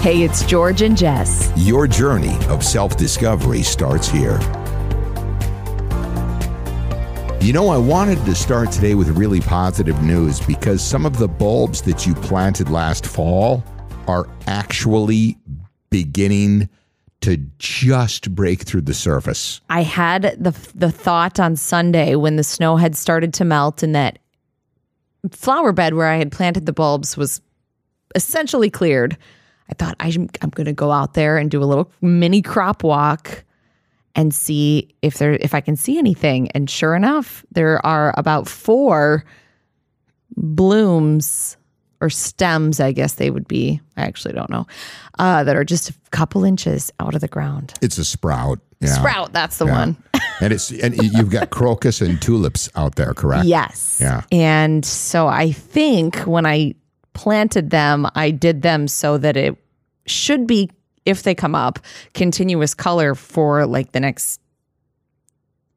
Hey, it's George and Jess. Your journey of self discovery starts here. You know, I wanted to start today with really positive news because some of the bulbs that you planted last fall are actually beginning to just break through the surface. I had the the thought on Sunday when the snow had started to melt and that flower bed where I had planted the bulbs was essentially cleared. I thought I'm, I'm going to go out there and do a little mini crop walk and see if there if I can see anything. And sure enough, there are about four blooms or stems, I guess they would be. I actually don't know. Uh, that are just a couple inches out of the ground. It's a sprout. Yeah. Sprout, that's the Yeah. one. And it's and you've got crocus and tulips out there, correct? Yes. Yeah. And so I think when I planted them, I did them so that it should be, if they come up, continuous color for like the next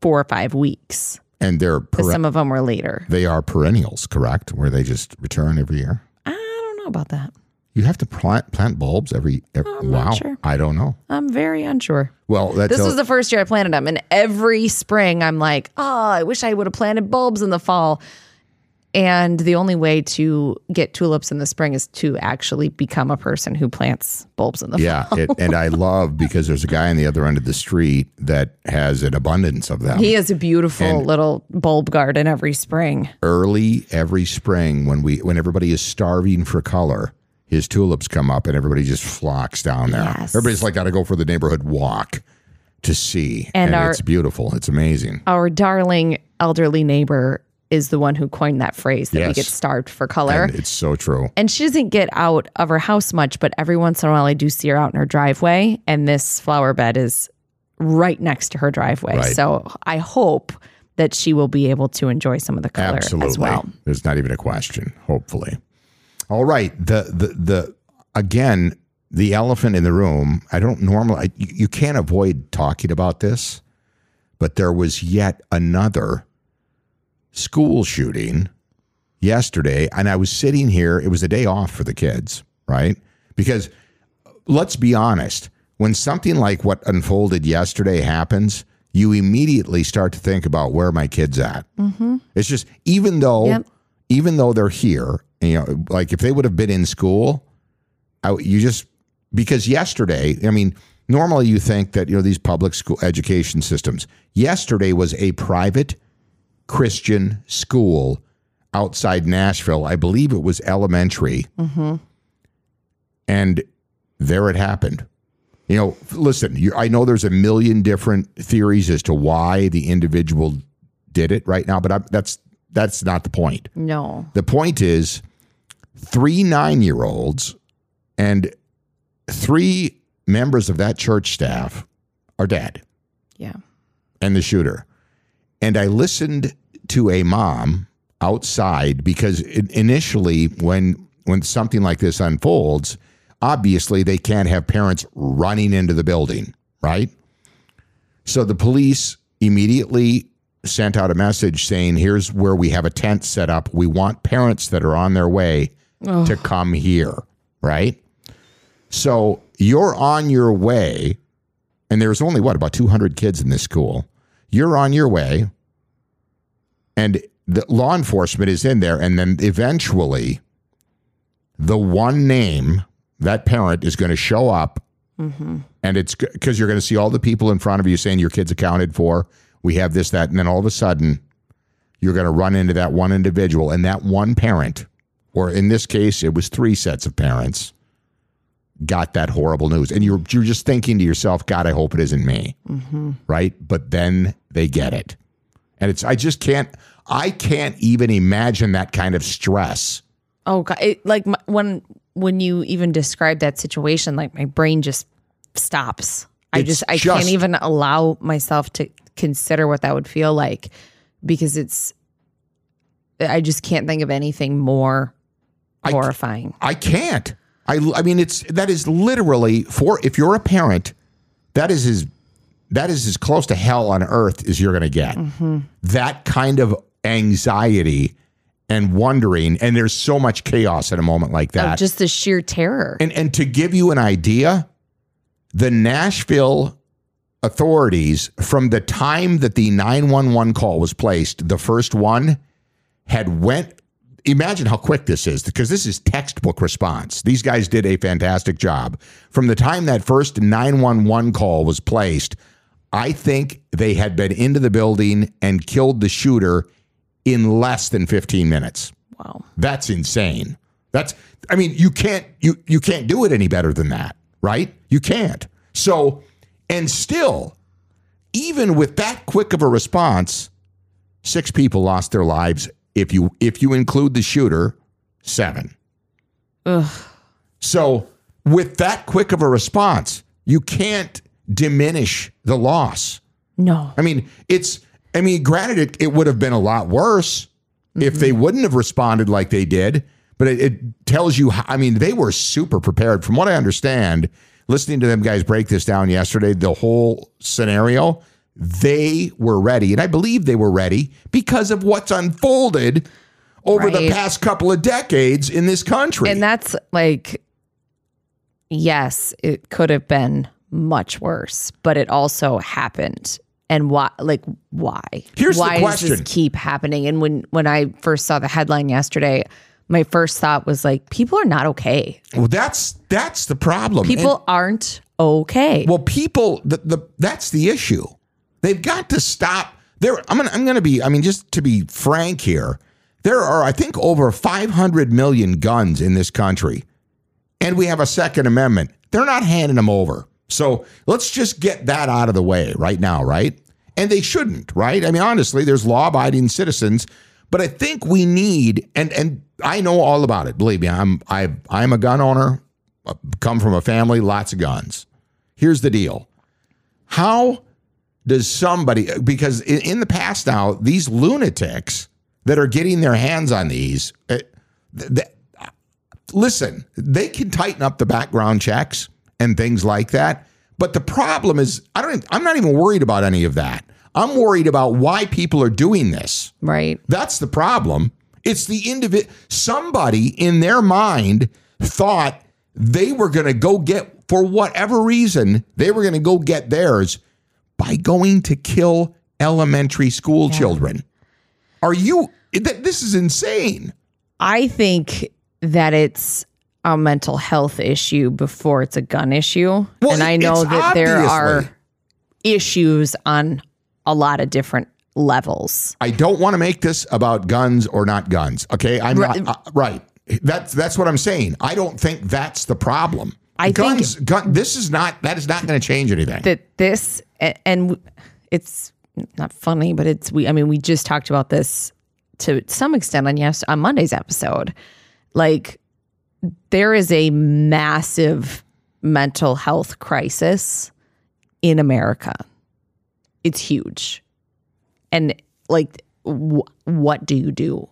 four or five weeks. And they're per- some of them were later. they are perennials, correct? Where they just return every year. I don't know about that. You have to plant plant bulbs every, every oh, I'm not wow. sure. I don't know. I'm very unsure. Well, This was the first year I planted them. And every spring, I'm like, oh, I wish I would have planted bulbs in the fall. And the only way to get tulips in the spring is to actually become a person who plants bulbs in the fall. yeah, and I love because there's a guy on the other end of the street that has an abundance of them. He has a beautiful And- little bulb garden every spring. Early every spring, when we when everybody is starving for color, his tulips come up and everybody just flocks down there. Yes. Everybody's like got to go for the neighborhood walk to see, And and, our- it's beautiful. It's amazing. Our darling elderly neighbor is the one who coined that phrase that we get starved for color. And it's so true. And she doesn't get out of her house much, but every once in a while I do see her out in her driveway, and this flower bed is right next to her driveway. Right. So I hope that she will be able to enjoy some of the color Absolutely. as well. There's not even a question, hopefully. All right. The the the again, the elephant in the room, I don't normally I, you can't avoid talking about this, but there was yet another school shooting yesterday and I was sitting here, it was a day off for the kids, right? Because let's be honest, when something like what unfolded yesterday happens, you immediately start to think about where are my kids at. Mm-hmm. It's just even though Yep. even though they're here, you know, like if they would have been in school, I, you just because yesterday, I mean, normally you think that you know these public school education systems. Yesterday was a private Christian school outside Nashville. I believe it was elementary, and there it happened. You know, listen, you, I know there's a million different theories as to why the individual did it right now, but I, that's that's not the point. No. The point is three nine year olds and three members of that church staff are dead Yeah. and the shooter. And I listened to a mom outside because initially when when something like this unfolds, obviously they can't have parents running into the building, right? So the police immediately sent out a message saying, "Here's where we have a tent set up. We want parents that are on their way to come here." Right? So you're on your way, and there's only what about 200 kids in this school. You're on your way, and the law enforcement is in there, and then eventually, the one name that parent is going to show up, mm-hmm. and it's because you're going to see all the people in front of you saying your kid's accounted for. We have this, that, and then all of a sudden, you're going to run into that one individual, and that one parent, or in this case, it was three sets of parents got that horrible news and you're you're just thinking to yourself god i hope it isn't me mm-hmm. right but then they get it and it's i just can't i can't even imagine that kind of stress Oh god! It, like my, when when you even describe that situation, like my brain just stops. I It's just I just- can't even allow myself to consider what that would feel like because it's. I just can't think of anything more horrifying. i can't i i mean it's that is literally for if you're a parent that is as that is as close to hell on earth as you're going to get mm-hmm. that kind of anxiety and wondering, and there's so much chaos in a moment like that. Of just the sheer terror. And and to give you an idea, the Nashville authorities from the time that the 911 call was placed, the first one had went imagine how quick this is because this is textbook response. These guys did a fantastic job. From the time that first 911 call was placed, I think they had been into the building and killed the shooter in less than 15 minutes. Wow. That's insane. That's I mean, you can't you you can't do it any better than that, right? You can't. So, and still even with that quick of a response, six people lost their lives if you if you include the shooter, 7. Ugh. So, with that quick of a response, you can't diminish the loss. No. I mean, it's, I mean, granted, it, it would have been a lot worse if mm-hmm. they wouldn't have responded like they did, but it, it tells you, how, I mean, they were super prepared. From what I understand, listening to them guys break this down yesterday, the whole scenario, they were ready. And I believe they were ready because of what's unfolded over the past couple of decades in this country. And that's like, yes, it could have been much worse, but it also happened. And why? Like, why? Here's the why does this question. keep happening? And when when I first saw the headline yesterday, my first thought was like, people are not okay. well, that's that's the problem. And- People aren't okay. Well, people, the, the that's the issue. They've got to stop. There, I'm gonna, I'm gonna be. I mean, just to be frank here, there are, I think, over 500 million guns in this country, and we have a Second Amendment. They're not handing them over. So let's just get that out of the way right now, right? And they shouldn't, right? I mean, honestly, there's law-abiding citizens, but I think we need, and and I know all about it. Believe me, I'm I I'm a gun owner. uh, Come from a family, lots of guns. Here's the deal: How does somebody? Because in, the past now, these lunatics that are getting their hands on these, uh, th- th- listen, they can tighten up the background checks and things like that. But the problem is, I don't. I'm not even worried about any of that. I'm worried about why people are doing this. right. That's the problem. It's the individual. Somebody in their mind thought they were going to go get, for whatever reason, they were going to go get theirs by going to kill elementary school children. Are you? th- This is insane. I think that it's a mental health issue before it's a gun issue. Well, and I know that there are issues on a lot of different levels. I don't want to make this about guns or not guns. Okay, I'm Right. not uh, right. That's that's what I'm saying. I don't think that's the problem. I think- guns, gun, this is not that is not going to change anything. That this a- and it's not funny, but it's we I mean we just talked about this to some extent on yes on Monday's episode. Like there is a massive mental health crisis in America. It's huge. And like wh- what do you do?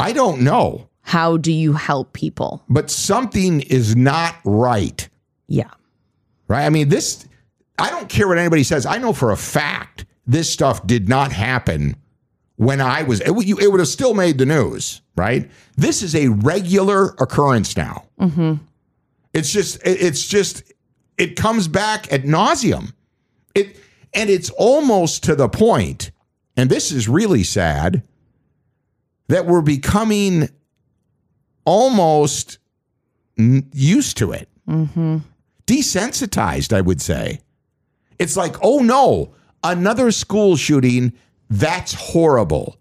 I don't know, How do you help people? but something is not right. Yeah. Right? I mean, this. I don't care what anybody says. I know for a fact this stuff did not happen when I was. It, would- it would have still made the news, right? This is a regular occurrence now. Mm-hmm. It's just. it- It's just. It comes back at nauseum. It and it's almost to the point, and this is really sad, that we're becoming almost n- used to it mm-hmm. desensitized, I would say. It's like, oh no, another school shooting. That's horrible.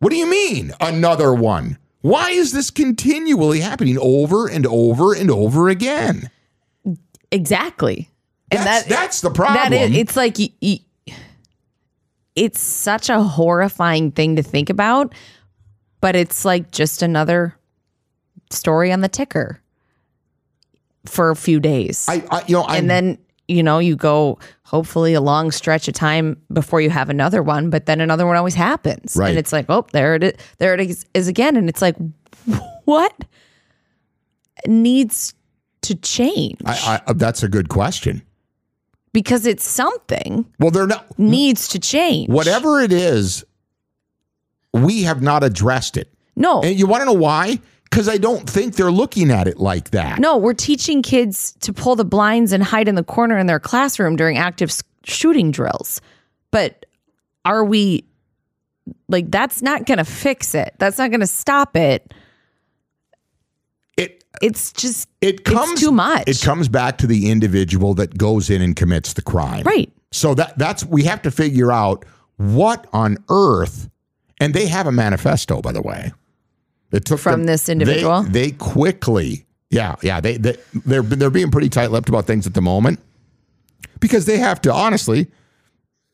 What do you mean, another one? Why is this continually happening over and over and over again? Exactly. And That's, that that's the problem. is, it's like it's such a horrifying thing to think about, but it's like just another story on the ticker for a few days. I, I, you know, I, and then you know you go hopefully a long stretch of time before you have another one but then another one always happens Right. and it's like oh there it is there it is, is again and it's like what needs to change I, I, uh, that's a good question. because it's something Well, they're not. needs to change Whatever it is, we have not addressed it. No, And you want to know why? Because I don't think they're looking at it like that. no, we're teaching kids to pull the blinds and hide in the corner in their classroom during active shooting drills. But are we like that's not going to fix it? That's not going to stop it. It It's just it comes too much. It comes back to the individual that goes in and commits the crime. right. So that that's we have to figure out what on earth, and they have a manifesto, by the way. It took From them- this individual? They, quickly, yeah, yeah, they, they they're they're being pretty tight-lipped about things at the moment because they have to honestly.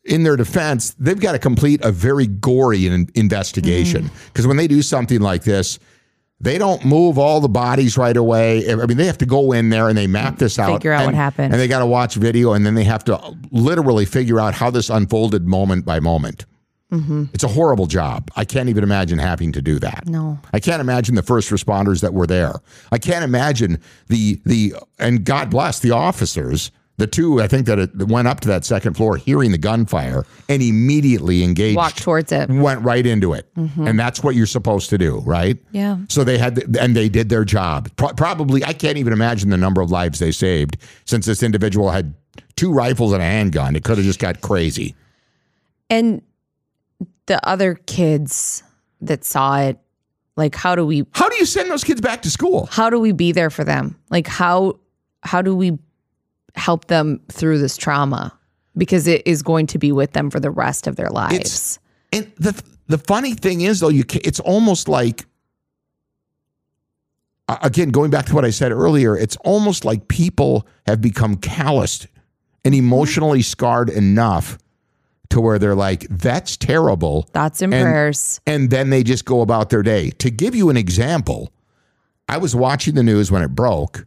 In their defense, they've got to complete a very gory in- investigation mm-hmm. because when they do something like this, they don't move all the bodies right away. I mean, they have to go in there and they map this out, Figure out what happened. and they got to watch video, and then they have to literally figure out how this unfolded moment by moment. Mm-hmm. It's a horrible job. I can't even imagine having to do that. No. I can't imagine the first responders that were there. I can't imagine the the and God bless the officers. The two, I think that it went up to that second floor, hearing the gunfire, and immediately engaged walked towards it. went right into it. And that's what you're supposed to do, right? Yeah. So they had, and they did their job. Pro- probably, I can't even imagine the number of lives they saved since this individual had two rifles and a handgun. It could have just got crazy. And the other kids that saw it, like how do we How do you send those kids back to school? how do we be there for them? Like how how do we help them through this trauma? Because it is going to be with them for the rest of their lives. It's- And the the funny thing is, though, you it's almost like again going back to what I said earlier. It's almost like people have become calloused and emotionally scarred enough to where they're like, "That's terrible." Thoughts and, And- prayers. and then they just go about their day. To give you an example, I was watching the news when it broke,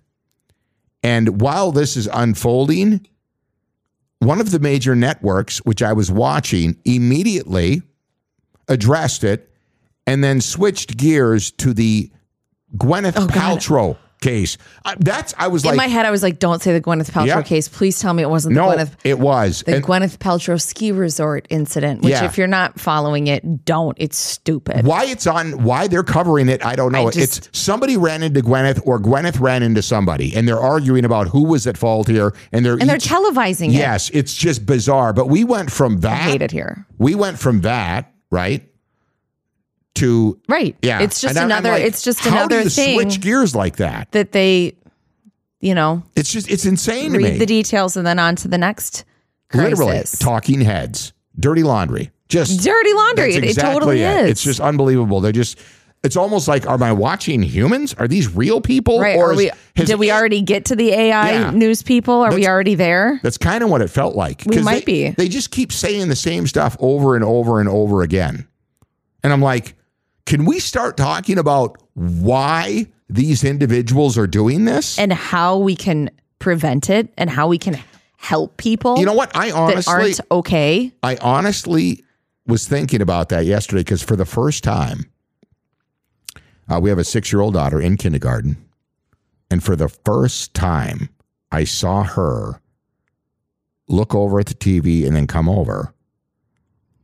and while this is unfolding, one of the major networks, which I was watching, immediately addressed it and then switched gears to the Gwyneth Oh. Paltrow case. I, that's I was In like, my head, I was like, "Don't say the Gwyneth Paltrow Yeah. case. Please tell me it wasn't no, the Gwyneth it was. the And- Gwyneth Paltrow ski resort incident." Which, Yeah. if you're not following it, don't. It's stupid. Why it's on, why they're covering it, I don't know. I just- it's somebody ran into Gwyneth or Gwyneth ran into somebody, and they're arguing about who was at fault here, and they're And they're each- televising it. yes, it's just bizarre. But we went from I that, hate it here. we went from that right to Right. yeah. It's just And I'm- I'm another. like, it's just how another do you thing Switch gears like that. that they, you know, It's just it's insane to read the details and then on to the next crisis. Literally, talking heads, dirty laundry, just Dirty laundry. That's It- it totally it. is. It's just unbelievable. They're just. It's almost like, am I watching humans? Are these real people? Right. Or we, has did we already get to the AI Yeah. news people? Are we already there? That's kind of what it felt like. We might they, be. They just keep saying the same stuff over and over and over again. And I'm like, can we start talking about why these individuals are doing this? And how we can prevent it and how we can help people you know what? I honestly, aren't okay. I honestly was thinking about that yesterday because for the first time, uh, we have a six year old daughter in kindergarten. And for the first time, I saw her look over at the TV and then come over.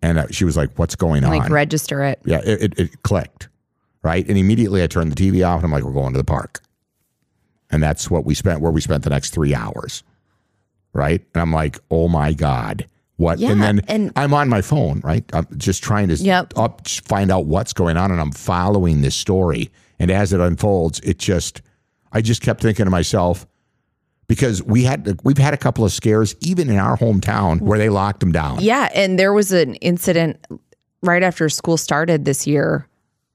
And she was like, What's going on? Like register it. yeah, it, it, it clicked. Right. And immediately I turned the TV off and I'm like, We're going to the park. And that's what we spent, where we spent the next three hours. Right. And I'm like, Oh my God. What? Yeah, and then and- I'm on my phone, right? I'm just trying to Yep. up, find out what's going on, and I'm following this story. And as it unfolds, it just, I just kept thinking to myself, because we had, we've had a couple of scares even in our hometown where they locked them down. Yeah, and there was an incident right after school started this year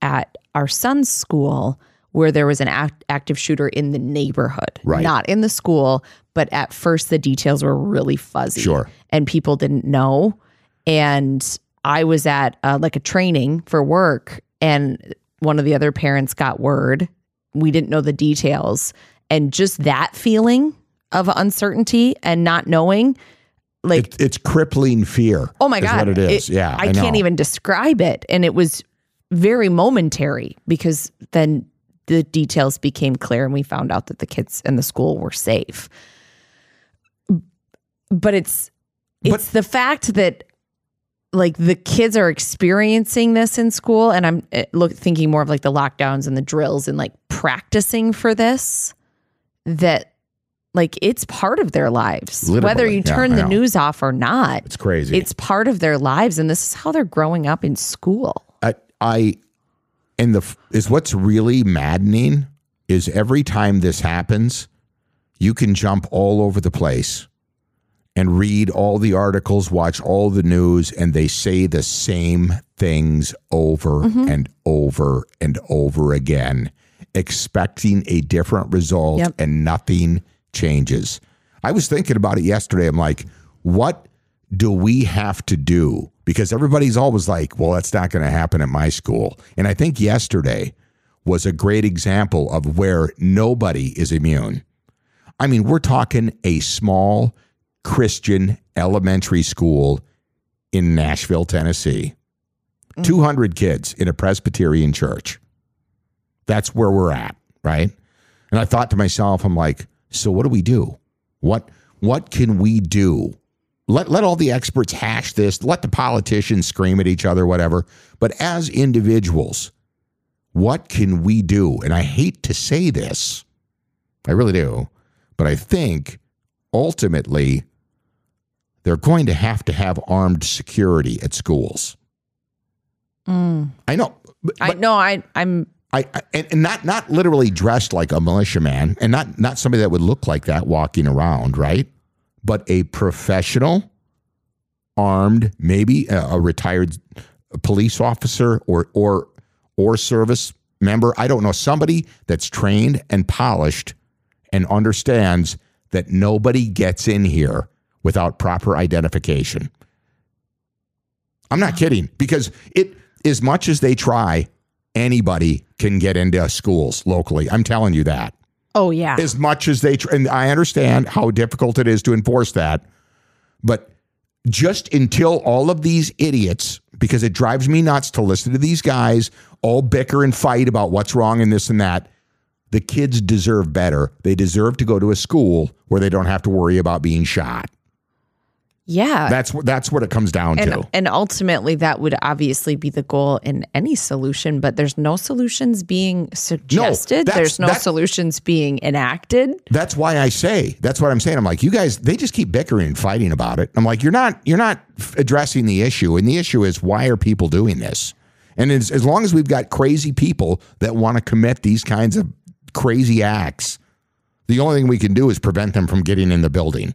at our son's school where there was an act- active shooter in the neighborhood, Right. not in the school. But at first, the details were really fuzzy, Sure. and people didn't know. And I was at uh, like a training for work, and one of the other parents got word. We didn't know the details, and just that feeling of uncertainty and not knowing, like It, it's crippling fear. Oh my god! what it is. yeah, I, I, can't even describe it, and it was very momentary because then the details became clear, and we found out that the kids in the school were safe. But it's But- it's the fact that like the kids are experiencing this in school and i'm eh, look thinking more of like the lockdowns and the drills and like practicing for this that like it's part of their lives Literally, whether you turn I the news off or not. It's crazy. it's part of their lives and this is how they're growing up in school. I, I and the is what's really maddening is every time this happens, you can jump all over the place and read all the articles, watch all the news, and they say the same things over mm-hmm. and over and over again, expecting a different result, Yep. and nothing changes. I was thinking about it yesterday. I'm like, what do we have to do? Because everybody's always like, well, that's not going to happen at my school. And I think yesterday was a great example of where nobody is immune. I mean, we're talking a small Christian elementary school in Nashville, Tennessee. Mm. 200 kids in a Presbyterian church. That's where we're at, right? And I thought to myself, I'm like, so what do we do? What what can we do? Let let all the experts hash this, let the politicians scream at each other, whatever. But as individuals, what can we do? And I hate to say this, I really do, but I think ultimately they're going to have to have armed security at schools. Mm. I know, but, i know i i'm I, I and, not not literally dressed like a militiaman, and not not somebody that would look like that walking around, right? But a professional, armed, maybe a, a retired police officer or or or service member. I don't know somebody that's trained and polished and understands that nobody gets in here without proper identification. I'm not kidding because it as much as they try, anybody can get into schools locally. I'm telling you that. oh yeah As much as they tr- and I understand how difficult it is to enforce that, but just until all of these idiots because it drives me nuts to listen to these guys all bicker and fight about what's wrong and this and that. The kids deserve better. They deserve to go to a school where they don't have to worry about being shot. Yeah That's what that's what it comes down and, to. and ultimately that would obviously be the goal in any solution but there's no solutions being suggested that's- there's no solutions being enacted That's why I say that's what I'm saying. I'm like, you guys, they just keep bickering and fighting about it. I'm like, you're not, you're not addressing the issue, and the issue is why are people doing this? And as, as long as we've got crazy people that want to commit these kinds of crazy acts, the only thing we can do is prevent them from getting in the building.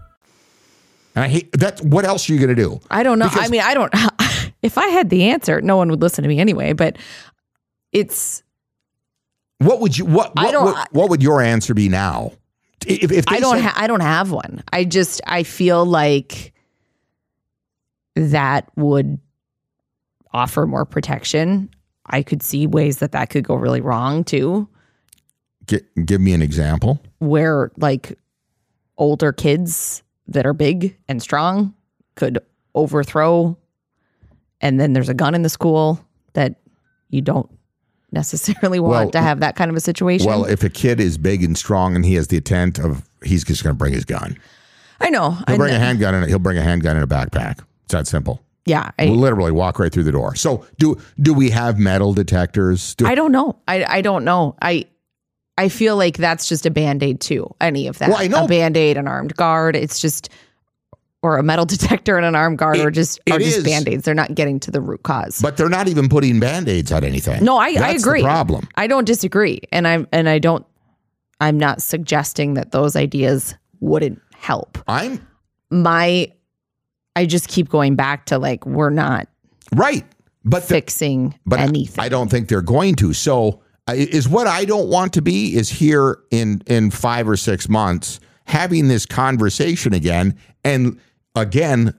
Uh, and I hate that. What else are you going to do? I don't know. I mean, I don't. If I had the answer, no one would listen to me anyway. But it's. What would you? What? I What, don't- what, what would your answer be now? If, if I don't. said- Ha- I don't have one. I just. I feel like that would offer more protection. I could see ways that that could go really wrong too, Gi- give me an example. where like older kids that are big and strong could overthrow, and then there's a gun in the school that you don't necessarily want Well, to have that kind of a situation. Well, if a kid is big and strong and he has the intent of, he's just going to bring his gun. I know. I He'll bring kn- a handgun and He'll bring a handgun in a backpack. It's that simple. yeah, I, We'll literally walk right through the door. So do do we have metal detectors? Do, I don't know. I I don't know. I I feel like that's just a band aid too. Any of that. Well, I know- a band aid, an armed guard. It's just or a metal detector and an armed guard It- are just are just is. band aids. They're not getting to the root cause. but they're not even putting band aids on anything. no, I, I That's the agree. problem. I don't disagree. And I'm and I don't I'm not suggesting that those ideas wouldn't help. I'm My I just keep going back to like we're not right, but the, fixing but I- anything. I don't think they're going to. So I- is what I don't want to be is here in in five or six months having this conversation again and again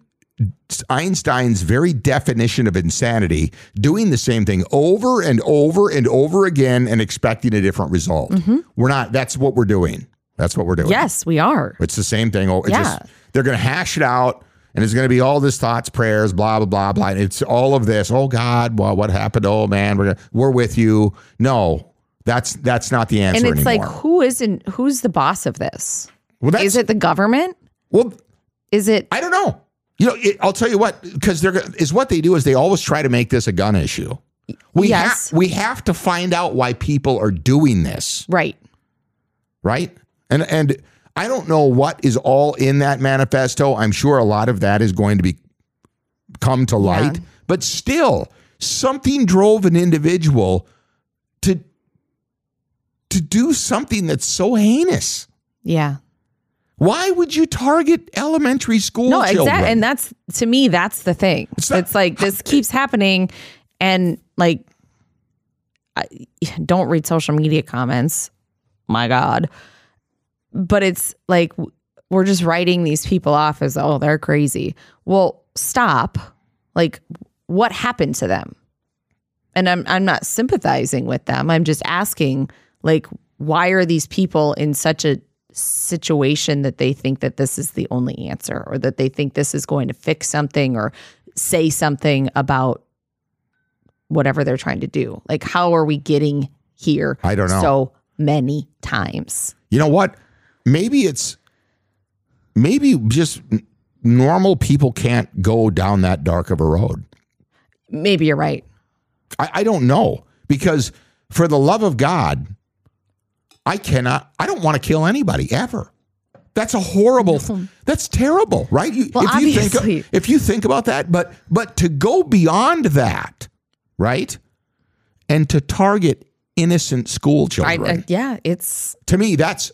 Einstein's very definition of insanity, doing the same thing over and over and over again and expecting a different result. Mm-hmm. We're not, that's what we're doing. That's what we're doing. Yes, we are. It's the same thing. Oh, It's Yeah. just, they're going to hash it out and it's going to be all this thoughts, prayers, blah, blah, blah, blah. And it's all of this. Oh God, well, what happened? Oh man, we're, gonna, we're with you. No, that's, that's not the answer And it's anymore. like, who isn't? Who's the boss of this? well, that's, Is it the government? well, Is it? I don't know. You know, it, I'll tell you what, because they're is what they do is they always try to make this a gun issue. We Yes. have we have to find out why people are doing this, Right. right? And and I don't know what is all in that manifesto. I'm sure a lot of that is going to be come to light, but still, something drove an individual to to do something that's so heinous. Yeah. Why would you target elementary school No, children? exactly. And that's to me, that's the thing. It's, not- like this keeps happening, and like, I, don't read social media comments. My God, but it's like we're just writing these people off as oh they're crazy. Well, stop. Like, what happened to them? And I'm I'm not sympathizing with them. I'm just asking, like, why are these people in such a situation that they think that this is the only answer or that they think this is going to fix something or say something about whatever they're trying to do. Like how are we getting here I don't know. so many times? You know what? Maybe it's maybe just normal people can't go down that dark of a road. Maybe you're right. I, I don't know because for the love of God, I cannot. I don't want to kill anybody ever. That's a horrible. That's terrible, right? You, Well, if you obviously. think if you think about that, but but to go beyond that, right, and to target innocent school I, children. uh, yeah, it's to me that's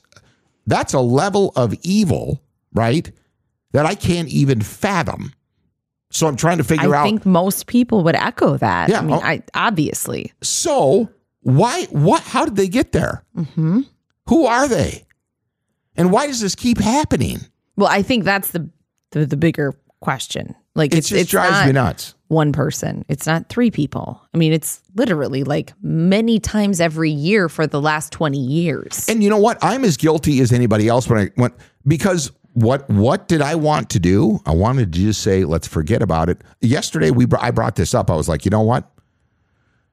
that's a level of evil right that i can't even fathom so i'm trying to figure I out I think most people would echo that. Yeah, I mean, oh. I obviously. so why what how did they get there Mm-hmm. who are they and why does this keep happening Well, I think that's the the, the bigger question. Like it it's just it's drives not me nuts one person. It's not three people. I mean, it's literally like many times every year for the last 20 years. and you know what i'm as guilty as anybody else when i went because what what did i want to do i wanted to just say let's forget about it yesterday we br- i brought this up i was like you know what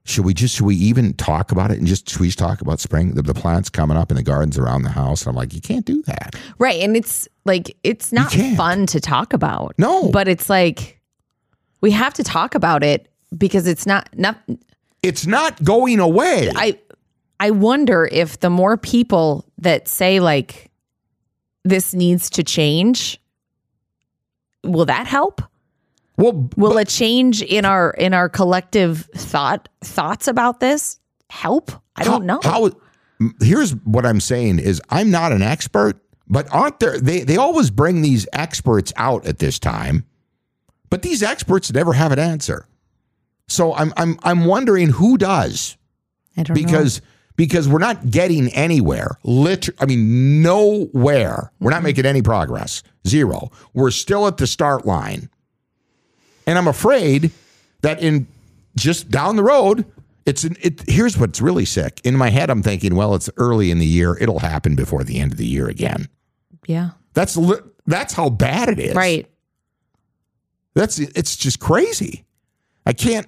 should we just should we even talk about it and just should we just talk about spring the, the plants coming up in the gardens around the house and i'm like you can't do that right. And it's like, it's not fun to talk about. No. But it's like, we have to talk about it because it's not, not, it's not going away I, I wonder if the more people that say like this needs to change, will that help? Well Will a change in our in our collective thought thoughts about this help? I don't know. how here's what i'm saying is i'm not an expert but aren't there they they always bring these experts out at this time but these experts never have an answer so i'm i'm i'm wondering who does I don't know. because because we're not getting anywhere. Lit- I mean, nowhere. We're not mm-hmm. making any progress. Zero. We're still at the start line, and I'm afraid that in just down the road, it's an, it. Here's what's really sick. In my head, I'm thinking, well, it's early in the year. It'll happen before the end of the year again. Yeah. That's li- that's how bad it is. Right. That's it's just crazy. I can't.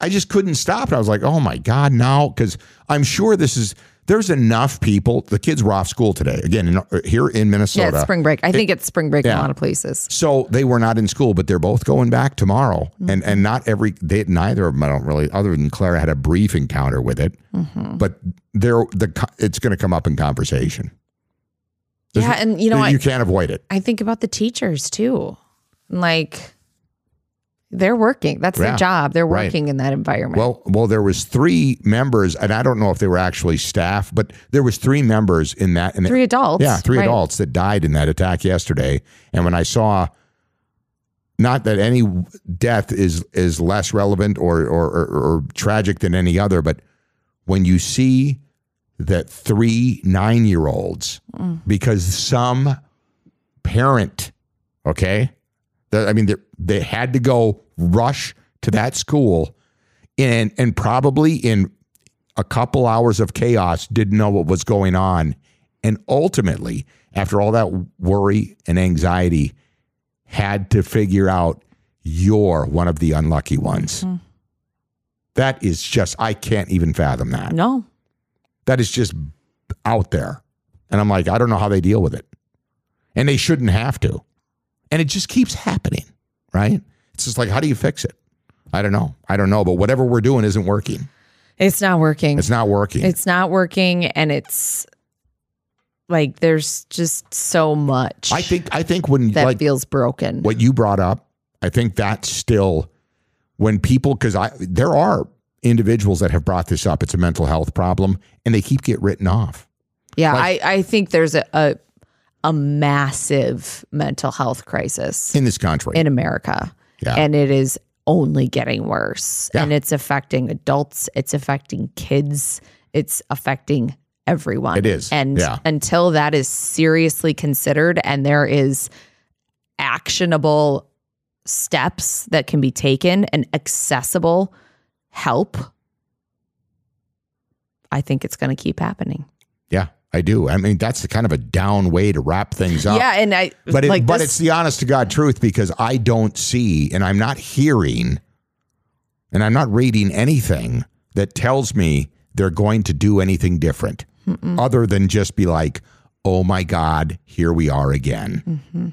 I just couldn't stop. it. I was like, oh my god, now because I'm sure this is. There's enough people. The kids were off school today again in, here in Yeah, Minnesota. it's spring break. I think it's spring break in a lot of places. So they were not in school, but they're both going back tomorrow. Mm-hmm. And and not every they neither of them I don't really other than Clara had a brief encounter with it. Mm-hmm. But they're the it's going to come up in conversation. There's- Yeah, and you know, you I, can't avoid it. I think about the teachers too. Like they're working. That's Yeah, their job. They're right. working in that environment. Well, well, there was three members, and I don't know if they were actually staff, but there was three members in that. And three adults. Yeah, three right. adults that died in that attack yesterday. And when I saw, not that any death is is less relevant or or, or, or tragic than any other, but when you see that three nine year olds, Mm. because some parent, okay, I mean, they, they had to go rush to that school, and and probably in a couple hours of chaos didn't know what was going on, and ultimately, after all that worry and anxiety, had to figure out you're one of the unlucky ones. Mm-hmm. That is just I can't even fathom that. No. That is just out there. And I'm like, I don't know how they deal with it. And they shouldn't have to. And it just keeps happening, right? It's just like, how do you fix it? I don't know. I don't know. But whatever we're doing isn't working. It's not working. It's not working. It's not working and it's like there's just so much I think I think when that like feels broken. what you brought up, I think that's still when people because I there are individuals that have brought this up. It's a mental health problem, and they keep get written off. yeah, like- I, I think there's a, a a massive mental health crisis in this country. in America. Yeah. And it is only getting worse. Yeah. And it's affecting adults, it's affecting kids, it's affecting everyone. It is. And Yeah. until that is seriously considered and there is actionable steps that can be taken and accessible help, I think it's going to keep happening. yeah, I do. I mean, that's the kind of a down way to wrap things up. Yeah, and I but it, like but this- it's the honest to God truth because I don't see and I'm not hearing and I'm not reading anything that tells me they're going to do anything different other than just be like, oh my God, here we are again. Mm-hmm.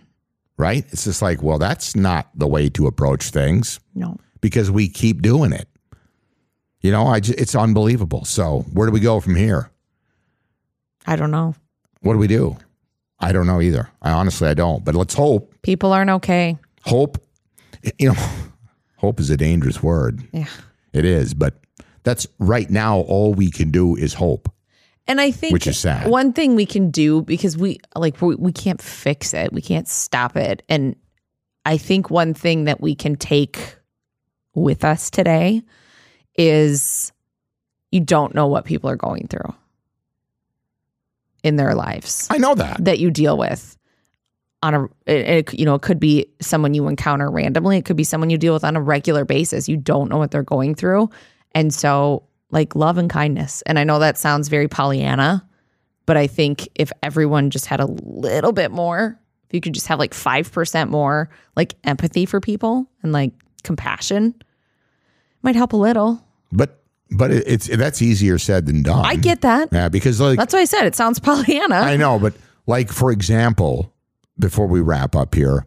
Right? It's just like, well, that's not the way to approach things no. because we keep doing it. You know, I just, it's unbelievable. So where do we go from here? I don't know. What do we do? I don't know either. I honestly I don't. But let's hope People aren't okay. hope you know hope is a dangerous word Yeah. it is but that's right now all we can do is hope And I think Which is sad. one thing we can do because we like we, we can't fix it, we can't stop it. And I think one thing that we can take with us today is you don't know what people are going through in their lives i know that. that you deal with on a it, it- you know it could be someone you encounter randomly. It could be someone you deal with on a regular basis. You don't know what they're going through. And so like love and kindness. And i know that sounds very pollyanna but i think if everyone just had a little bit more if you could just have like 5% more like empathy for people and like compassion might help a little. But but it, it's that's easier said than done. I get that. Yeah because like that's why i said it sounds pollyanna. I know but like for example before we wrap up here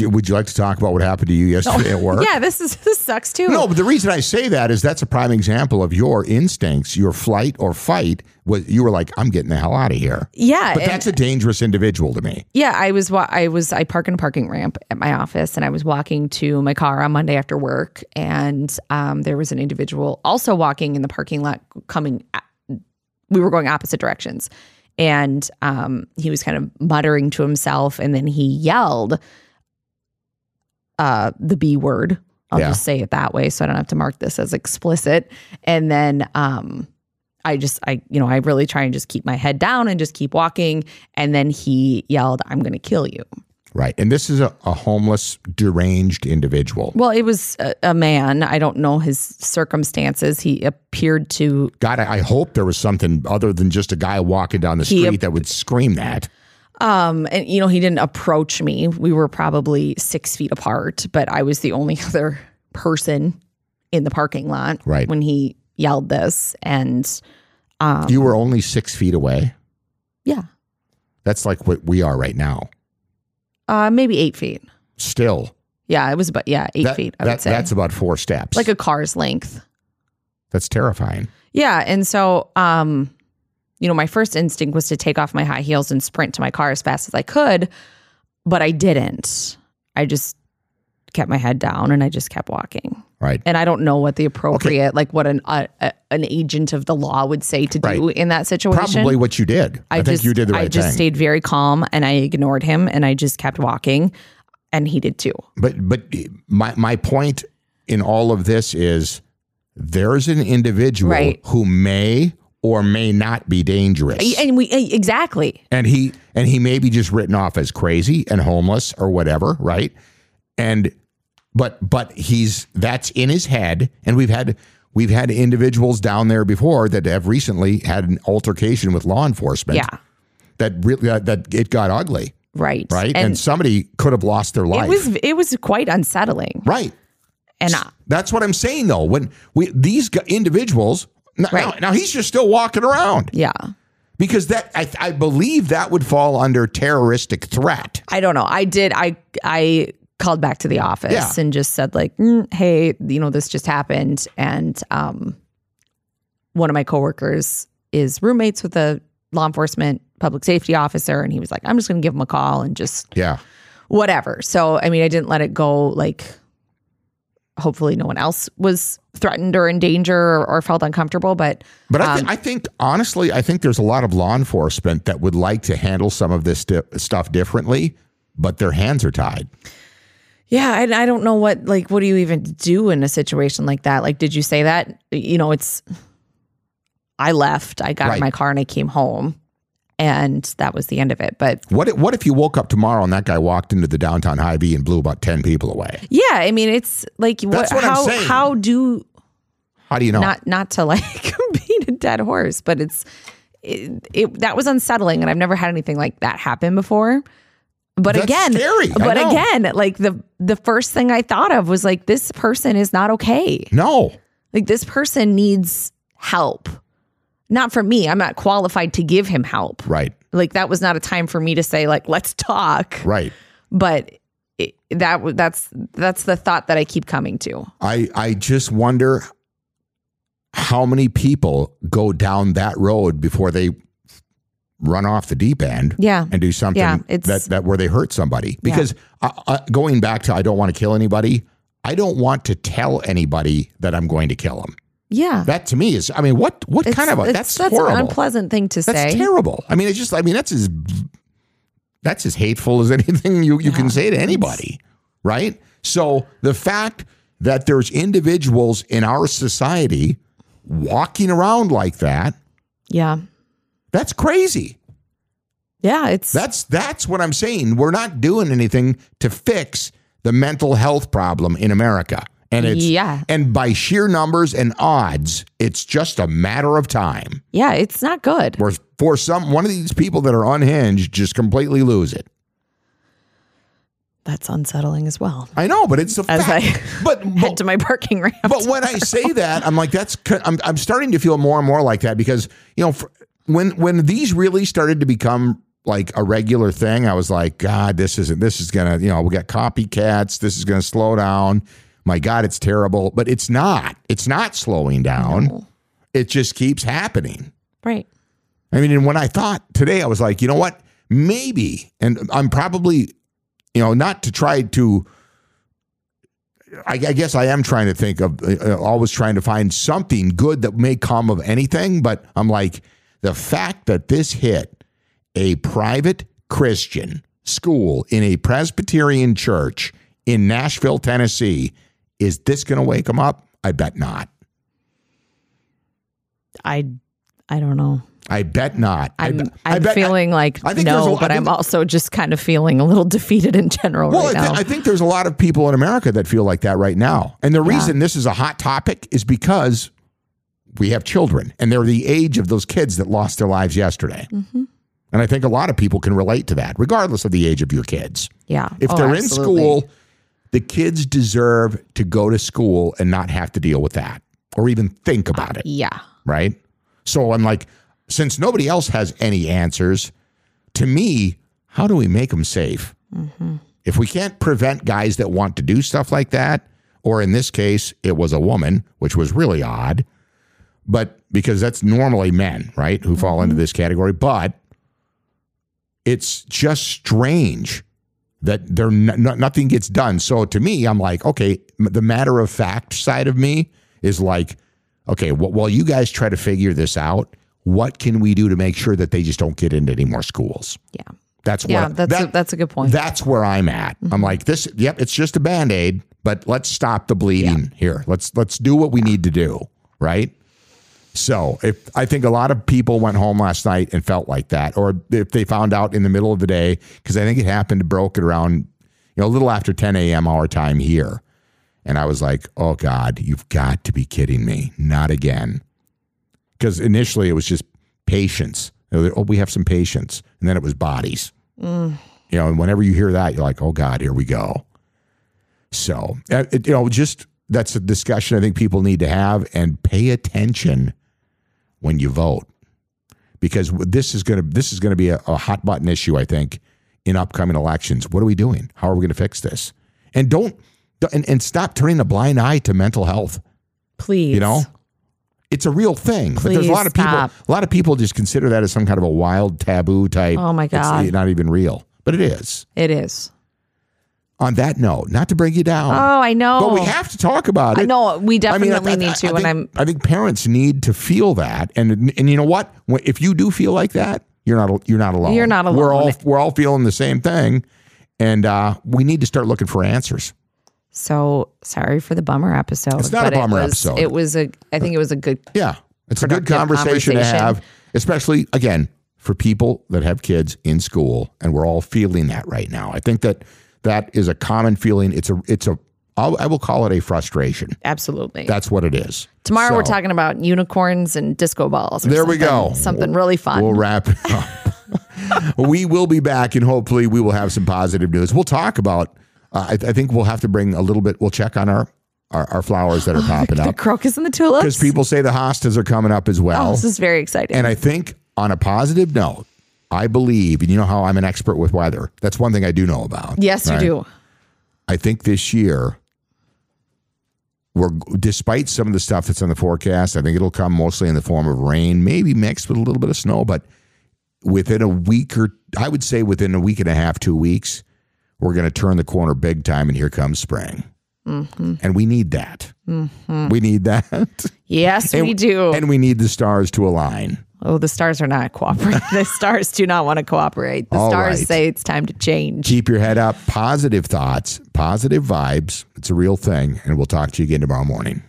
would you like to talk about what happened to you yesterday at work yeah this is this sucks too No, but the reason I say that is that's a prime example of your instincts, your flight or fight. Was you were like, I'm getting the hell out of here. yeah But that's a dangerous individual to me. Yeah, I was I was I park in a parking ramp at my office, and I was walking to my car on Monday after work, and um, there was an individual also walking in the parking lot, coming. We were going opposite directions, and um, he was kind of muttering to himself, and then he yelled uh, the B word. I'll Yeah. just say it that way, so I don't have to mark this as explicit. And then um, I just I you know I really try and just keep my head down and just keep walking. And then he yelled, "I'm going to kill you." Right. And this is a, a homeless, deranged individual. Well, it was a, a man. I don't know his circumstances. He appeared to God, I, I hope there was something other than just a guy walking down the He- street that would scream that. Um and you know he didn't approach me. We were probably six feet apart, but I was the only other person in the parking lot Right. when he yelled this. And um, You were only six feet away. yeah, That's like what we are right now. uh, maybe eight feet. Still, Yeah, it was about yeah eight that, feet. I that- would say that's about four steps. like a car's length. that's terrifying. Yeah, and so um you know, my first instinct was to take off my high heels and sprint to my car as fast as I could, but I didn't. I just kept my head down and I just kept walking. Right. And I don't know what the appropriate like what an uh, uh, an agent of the law would say to do Right. in that situation. Probably what you did. I, think just, you did the right I just thing. stayed very calm and I ignored him and I just kept walking and he did too. But but my my point in all of this is there's an individual Right. who may or may not be dangerous. And we exactly. and he and he may be just written off as crazy and homeless or whatever, right? and but but he's that's in his head and we've had we've had individuals down there before that have recently had an altercation with law enforcement Yeah. that really that, that it got ugly Right. right and, And, somebody could have lost their life it was it was quite unsettling. right And I, that's what i'm saying though when we these individuals now, now, now he's just still walking around yeah. because that I, I believe that would fall under terroristic threat I don't know. I did. I I called back to the office Yeah. and just said like, "Mm, "Hey, you know, this just happened," and um, one of my coworkers is roommates with a law enforcement public safety officer, and he was like, "I'm just going to give him a call and just yeah whatever." So, I mean, I didn't let it go. Like, hopefully, no one else was threatened or in danger or, or felt uncomfortable, but But I, th- um, I think, honestly, I think there's a lot of law enforcement that would like to handle some of this sti- stuff differently, but their hands are tied. Yeah, I, I don't know what like what do you even do in a situation like that? Like, did you say that? You know, it's. I left. I got Right. in my car and I came home, and that was the end of it. But What if, what if you woke up tomorrow and that guy walked into the downtown Hy-Vee and blew about 10 people away? yeah, I mean, it's like what, what how how do How do you know? not not to like beat a dead horse, but it's it, it that was unsettling, and I've never had anything like that happen before. But That's again, scary. But again, like the the first thing I thought of was like this person is not okay. no. Like this person needs help. Not for me. I'm not qualified to give him help. Right. Like that was not a time for me to say like let's talk. Right. But it, that that's that's the thought that I keep coming to. I, I just wonder how many people go down that road before they run off the deep end Yeah. and do something Yeah, that, that where they hurt somebody. Because uh, uh, going back to I don't want to kill anybody, I don't want to tell anybody that I'm going to kill them. Yeah. That to me is, I mean, what what It's- kind of a, that's, that's horrible. an unpleasant thing to say. That's terrible. I mean, it's just, I mean, that's as that's as hateful as anything you, you can say to anybody, right? So the fact that there's individuals in our society walking around like that, Yeah. that's crazy. Yeah, it's That's that's what I'm saying. We're not doing anything to fix the mental health problem in America. And it's Yeah. and by sheer numbers and odds, it's just a matter of time. yeah, it's not good. where for some one of these people that are unhinged just completely lose it. That's unsettling as well. I know, but it's a As fact. I but Head to my parking ramp. but when I say that, I'm like that's I'm I'm starting to feel more and more like that because you know for, when when these really started to become like a regular thing, I was like, God, this isn't this is gonna you know we got copycats. This is gonna slow down. My God, it's terrible, but it's not. It's not slowing down. It just keeps happening. right. I mean, and when I thought today, I was like, you know what? Maybe, and I'm probably, you know, not to try to. I, I guess I am trying to think of uh, always trying to find something good that may come of anything, but I'm like, the fact that this hit a private Christian school in a Presbyterian church in Nashville, Tennessee, is this going to wake them up? I bet not. I I don't know. I bet not. I I'm I I'm bet- I- feeling like I think a- no, I but I'm also just kind of feeling a little defeated in general Well, right I, now. I think there's a lot of people in America that feel like that right now. And the reason this is a hot topic is because we have children and they're the age of those kids that lost their lives yesterday. Mm-hmm. And I think a lot of people can relate to that, regardless of the age of your kids. yeah. If Oh, they're absolutely. in school, the kids deserve to go to school and not have to deal with that or even think uh, about it Yeah. right? So I'm like, since nobody else has any answers, to me, how do we make them safe? Mm-hmm. If we can't prevent guys that want to do stuff like that, or in this case, it was a woman, which was really odd, but because that's normally men, right, who fall into mm-hmm. this category, but it's just strange that there n- n- nothing gets done. So to me, I'm like, okay, m- the matter of fact side of me is like, okay, well, while you guys try to figure this out, what can we do to make sure that they just don't get into any more schools? Yeah. That's Yeah, what that's a, that's a good point. that's where I'm at. I'm mm-hmm. like this. Yep, it's just a band aid, but let's stop the bleeding here. Let's let's do what we need to do. Right. So if I think a lot of people went home last night and felt like that, or if they found out in the middle of the day, because I think it happened, broke it around you know, a little after 10 a.m. our time here. And I was like, oh God, you've got to be kidding me. Not again. Because initially it was just patients. Oh, we have some patients. And then it was bodies. You know, and whenever you hear that, you're like, oh God, here we go. So, uh, it, you know, just that's a discussion I think people need to have and pay attention when you vote because this is going to this is going to be a, a hot button issue I think in upcoming elections. What are we doing? How are we going to fix this? And don't and, and stop turning a blind eye to mental health. Please. You know, it's a real thing. but there's a Please lot of people. stop. A lot of people just consider that as some kind of a wild taboo type. Oh, my it's God. not even real, but it is. It is. On that note, not to bring you down. Oh, I know. But we have to talk about it. I know we I mean, definitely I- I- need to. I and think, I'm I think parents need to feel that, and and you know what? If you do feel like that, you're not you're not alone. You're not alone. We're all we're all feeling the same thing, and uh, we need to start looking for answers. so sorry for the bummer episode. It's not a bummer it was, episode. It was a. I think it was a good. Yeah, it's a good Productive conversation, to have, especially again for people that have kids in school, and we're all feeling that right now. I think that that is a common feeling. It's a it's a I'll, I will call it a frustration. Absolutely. That's what it is. Tomorrow we're talking about unicorns and disco balls. There we go. Something really fun. We'll wrap it up. we will be back, and hopefully, we will have some positive news. We'll talk about. Uh, I, I think we'll have to bring a little bit. We'll check on our our, our flowers that are popping the up crocus and the tulips. because people say the hostas are coming up as Oh, well. this is very exciting. and I think on a positive note, I believe, and you know how I'm an expert with weather. That's one thing I do know about. yes, right? you do. I think this year, we're despite some of the stuff that's on the forecast, I think it'll come mostly in the form of rain, maybe mixed with a little bit of snow. But within a week or I would say within a week and a half, two weeks, we're going to turn the corner big time, and here comes spring. Mm-hmm. And we need that. Mm-hmm. We need that. Yes, And- we do. And we need the stars to align. Oh, the stars are not cooperating. the stars do not want to cooperate. The All stars right. say it's time to change. Keep your head up. Positive thoughts, positive vibes. It's a real thing. And we'll talk to you again tomorrow morning.